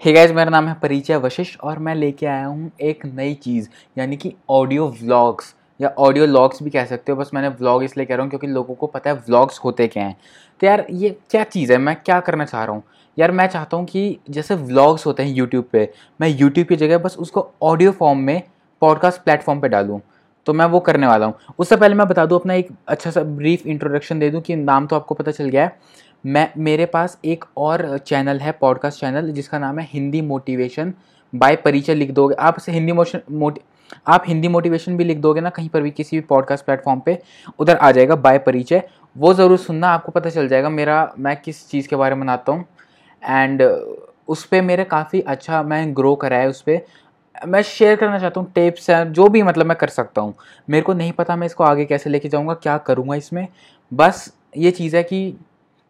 Hey guys मेरा नाम है परिचय वशिष्ठ और मैं लेके आया हूँ एक नई चीज़, यानी कि ऑडियो व्लॉग्स या ऑडियो लॉग्स भी कह सकते हो। बस मैंने व्लॉग इसलिए कह रहा हूँ क्योंकि लोगों को पता है व्लॉग्स होते क्या हैं। तो यार, ये क्या चीज़ है? मैं क्या करना चाह रहा हूँ? यार, मैं चाहता हूँ कि जैसे व्लॉग्स होते हैं यूट्यूब पे, मैं यूट्यूब की जगह बस उसको ऑडियो फॉर्म में पॉडकास्ट प्लेटफॉर्म पर डालूँ तो मैं वो करने वाला हूँ। उससे पहले मैं बता दूँ, अपना एक अच्छा सा ब्रीफ इंट्रोडक्शन दे दूँ कि नाम तो आपको पता चल गया है। मैं, मेरे पास एक और चैनल है पॉडकास्ट चैनल, जिसका नाम है हिंदी मोटिवेशन बाय परिचय लिख दोगे। आप हिंदी मोशन, मोटि, आप हिंदी मोटिवेशन भी लिख दोगे ना, कहीं पर भी किसी भी पॉडकास्ट प्लेटफॉर्म पे, उधर आ जाएगा बाय परिचय। वो ज़रूर सुनना, आपको पता चल जाएगा मेरा, मैं किस चीज़ के बारे में बनाता हूँ। एंड उस पर मेरे काफ़ी अच्छा मैं ग्रो करा है उस पर मैं शेयर करना चाहता हूँ टिप्स जो भी मतलब मैं कर सकता हूँ। मेरे को नहीं पता मैं इसको आगे कैसे लेके जाऊँगा, क्या करूँगा इसमें। बस ये चीज़ है कि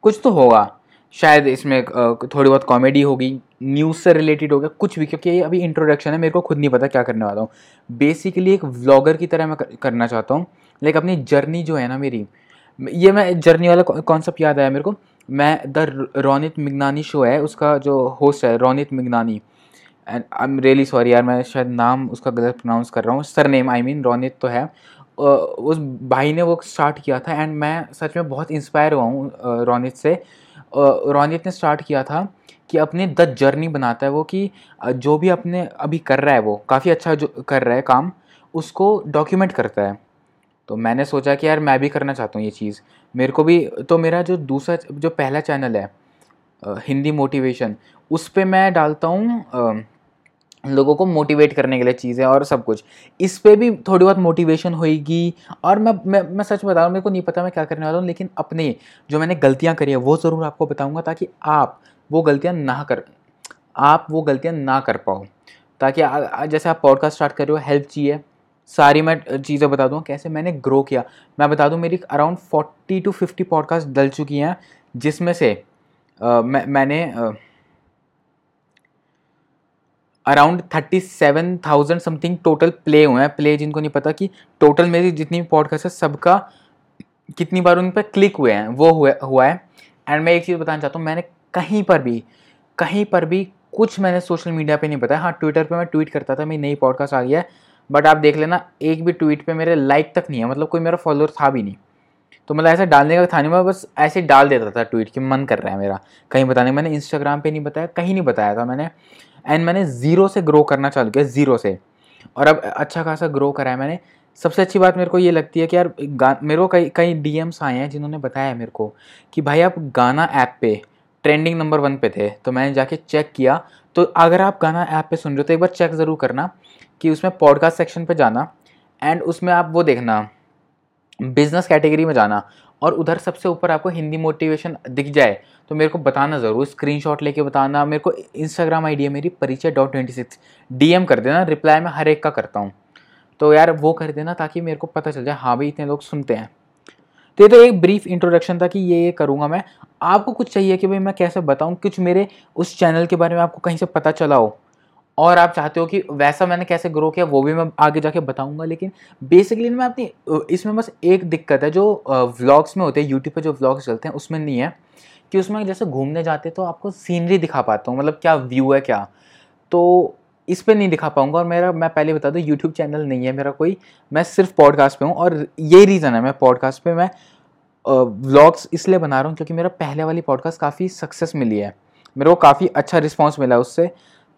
कुछ तो होगा। शायद इसमें थोड़ी बहुत कॉमेडी होगी न्यूज़ से रिलेटेड होगा, कुछ भी, क्योंकि ये अभी इंट्रोडक्शन है, मेरे को खुद नहीं पता क्या करने वाला हूँ। बेसिकली एक व्लॉगर की तरह मैं करना चाहता हूँ। लाइक अपनी जर्नी जो है ना मेरी, ये मैं जर्नी वाला कॉन्सेप्ट याद आया मेरे को। मैं द रोनित मिगनानी शो है, उसका जो होस्ट है, Ronit Mignani. And I am really sorry यार, मैं शायद नाम उसका गलत प्रोनाउंस कर रहा हूँ। Surname I mean Ronit तो है। उस भाई ने वो स्टार्ट किया था एंड मैं सच में बहुत इंस्पायर हुआ हूँ रोनित से। रोनित ने स्टार्ट किया था कि अपने द जर्नी बनाता है वो कि जो भी अपने अभी कर रहा है वो, काफ़ी अच्छा जो कर रहा है काम, उसको डॉक्यूमेंट करता है। तो मैंने सोचा कि यार मैं भी करना चाहता हूँ ये चीज़। मेरे को भी तो मेरा जो दूसरा, जो पहला चैनल है हिंदी मोटिवेशन उस पर मैं डालता हूँ लोगों को मोटिवेट करने के लिए चीज़ें और सब कुछ। इस पर भी थोड़ी बहुत मोटिवेशन होएगी और मैं मैं मैं सच बता रहा हूँ मेरे को नहीं पता मैं क्या करने वाला हूँ लेकिन अपने जो मैंने गलतियाँ करी है वो ज़रूर आपको बताऊँगा ताकि आप वो गलतियाँ ना कर आप वो गलतियाँ ना कर पाओ। ताकि जैसे आप पॉडकास्ट स्टार्ट कर रहे हो हेल्प चाहिए सारी मैं चीज़ें बता दूँ कैसे मैंने ग्रो किया। मैं बता दूँ मेरी around forty to fifty podcast डल चुकी हैं जिसमें से आ, मैं मैंने आ, around thirty seven thousand something total play हुए हैं। प्ले जिनको नहीं पता कि टोटल मेरी जितनी भी पॉडकास्ट है, सबका कितनी बार उन पर क्लिक हुए हैं, वो हुआ हुआ है। एंड मैं एक चीज़ बताना चाहता हूँ, मैंने कहीं पर भी, कहीं पर भी कुछ मैंने सोशल मीडिया पे नहीं बताया। हाँ ट्विटर पे मैं ट्वीट करता था, मेरी नई पॉडकास्ट आ गई है। बट आप देख लेना, एक भी ट्वीट पे मेरे लाइक तक नहीं है। मतलब कोई मेरा फॉलोअर था भी नहीं। तो मतलब ऐसा डालने का था नहीं, मैं बस ऐसे डाल देता था ट्वीट कि मन कर रहा है मेरा। कहीं बताने, मैंने इंस्टाग्राम पे नहीं बताया, कहीं नहीं बताया था मैंने। एंड मैंने ज़ीरो से ग्रो करना चालू किया, ज़ीरो से। और अब अच्छा खासा ग्रो करा है मैंने। सबसे अच्छी बात मेरे को ये लगती है कि यार मेरे को कई कई डी आए हैं जिन्होंने बताया मेरे को कि भाई आप गाना ऐप पे, ट्रेंडिंग नंबर वन पे थे तो मैंने जाके चेक किया। तो अगर आप गाना ऐप पे सुन रहे हो तो एक बार चेक ज़रूर करना कि उसमें पॉडकास्ट सेक्शन पे जाना, एंड उसमें आप वो देखना, बिज़नेस कैटेगरी में जाना। और उधर सबसे ऊपर आपको हिंदी मोटिवेशन दिख जाए तो मेरे को बताना ज़रूर स्क्रीनशॉट लेके बताना। मेरे को इंस्टाग्राम आईडी है मेरी, परिचय डॉट ट्वेंटी सिक्स डी कर देना रिप्लाई मैं हर एक का करता हूँ। तो यार वो कर देना ताकि मेरे को पता चल जाए हाँ भाई, इतने लोग सुनते हैं। तो ये तो एक ब्रीफ इंट्रोडक्शन था कि ये ये करूँगा मैं। आपको कुछ चाहिए कि भाई मैं कैसे बताऊँ? कुछ मेरे उस चैनल के बारे में आपको कहीं से पता चला हो? और आप चाहते हो कि वैसा मैंने कैसे ग्रो किया, वो भी मैं आगे जाके बताऊँगा, लेकिन बेसिकली मैं अपनी, इसमें बस एक दिक्कत है, जो व्लॉग्स में होते हैं यूट्यूब पर जो व्लॉग्स चलते हैं, उसमें नहीं है कि उसमें जैसे घूमने जाते तो आपको सीनरी दिखा पाता हूँ मतलब क्या व्यू है क्या। तो इस पर नहीं दिखा पाऊँगा और मेरा, मैं पहले बता दूँ यूट्यूब चैनल नहीं है मेरा कोई, मैं सिर्फ़ पॉडकास्ट पे हूँ और यही रीज़न है, मैं पॉडकास्ट पे, मैं व्लॉग्स इसलिए बना रहा हूँ क्योंकि मेरा पहले वाली पॉडकास्ट काफ़ी सक्सेस मिली है। मेरे को काफ़ी अच्छा रिस्पॉन्स मिला उससे।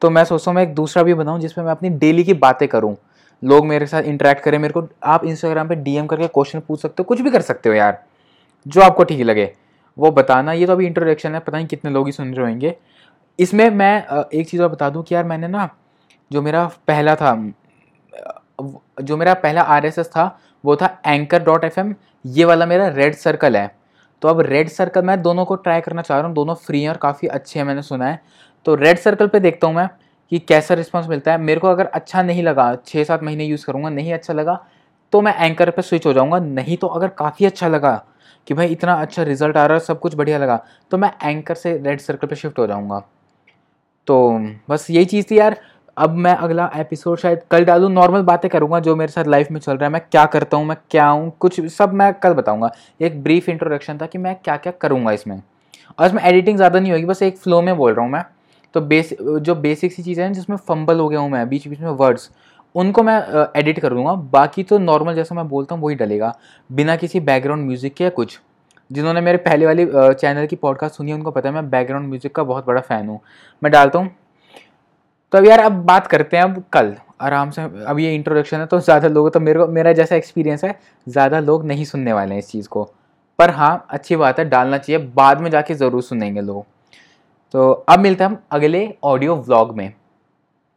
तो मैं सोचता हूँ, मैं एक दूसरा भी बनाऊँ, जिसमें मैं अपनी डेली की बातें करूँ। लोग मेरे साथ इंटरेक्ट करें, मेरे को, आप इंस्टाग्राम पे डीएम करके क्वेश्चन पूछ सकते हो, कुछ भी कर सकते हो यार, जो आपको ठीक लगे। वो बताना, ये तो अभी इंट्रोडक्शन है, पता नहीं कितने लोग ही सुन रहे होंगे। इसमें मैं एक चीज़ और बता दूँ कि यार मैंने ना, जो मेरा पहला था जो मेरा पहला आर था, वो था एंकर डॉट एफ़ ये वाला मेरा रेड सर्कल है। तो अब रेड सर्कल मैं दोनों को ट्राई करना चाह रहा हूँ। दोनों फ्री हैं और काफ़ी अच्छे हैं, मैंने सुना है। तो रेड सर्कल पे देखता हूँ मैं कि कैसा रिस्पॉन्स मिलता है। मेरे को अगर अच्छा नहीं लगा छः सात महीने यूज़ करूँगा, नहीं अच्छा लगा तो मैं एंकर पर स्विच हो जाऊँगा। नहीं तो अगर काफ़ी अच्छा लगा कि भाई इतना अच्छा रिज़ल्ट आ रहा है, सब कुछ बढ़िया लगा तो मैं एंकर से रेड सर्कल पर शिफ्ट हो जाऊँगा। तो बस यही चीज़ थी यार। अब मैं अगला एपिसोड शायद कल डालूँ नॉर्मल बातें करूँगा जो मेरे साथ लाइफ में चल रहा है। मैं क्या करता हूँ, मैं क्या हूँ, कुछ सब मैं कल बताऊँगा। एक ब्रीफ इंट्रोडक्शन था कि मैं क्या क्या करूँगा इसमें। और इसमें एडिटिंग ज़्यादा नहीं होगी, बस एक फ्लो में बोल रहा हूँ मैं। तो बेस जो बेसिक सी चीज़ें हैं, जिसमें फंबल हो गया हूँ मैं बीच बीच में वर्ड्स उनको मैं एडिट कर दूँगा। बाकी तो नॉर्मल जैसा मैं बोलता हूँ, वही डलेगा। बिना किसी बैकग्राउंड म्यूज़िक के या कुछ। जिन्होंने मेरे पहले वाली चैनल की पॉडकास्ट सुनी है, उनको पता है मैं बैकग्राउंड म्यूज़िक का बहुत बड़ा फ़ैन हूँ। मैं डालता हूँ। तो अब यार, अब बात करते हैं अब कल। आराम से, अब ये इंट्रोडक्शन है तो ज़्यादा लोग तो मेरे को, मेरा जैसा एक्सपीरियंस है, ज़्यादा लोग नहीं सुनने वाले हैं इस चीज़ को। पर हाँ अच्छी बात है, डालना चाहिए, बाद में जाके ज़रूर सुनेंगे लोग। तो अब मिलते हैं हम अगले ऑडियो व्लॉग में।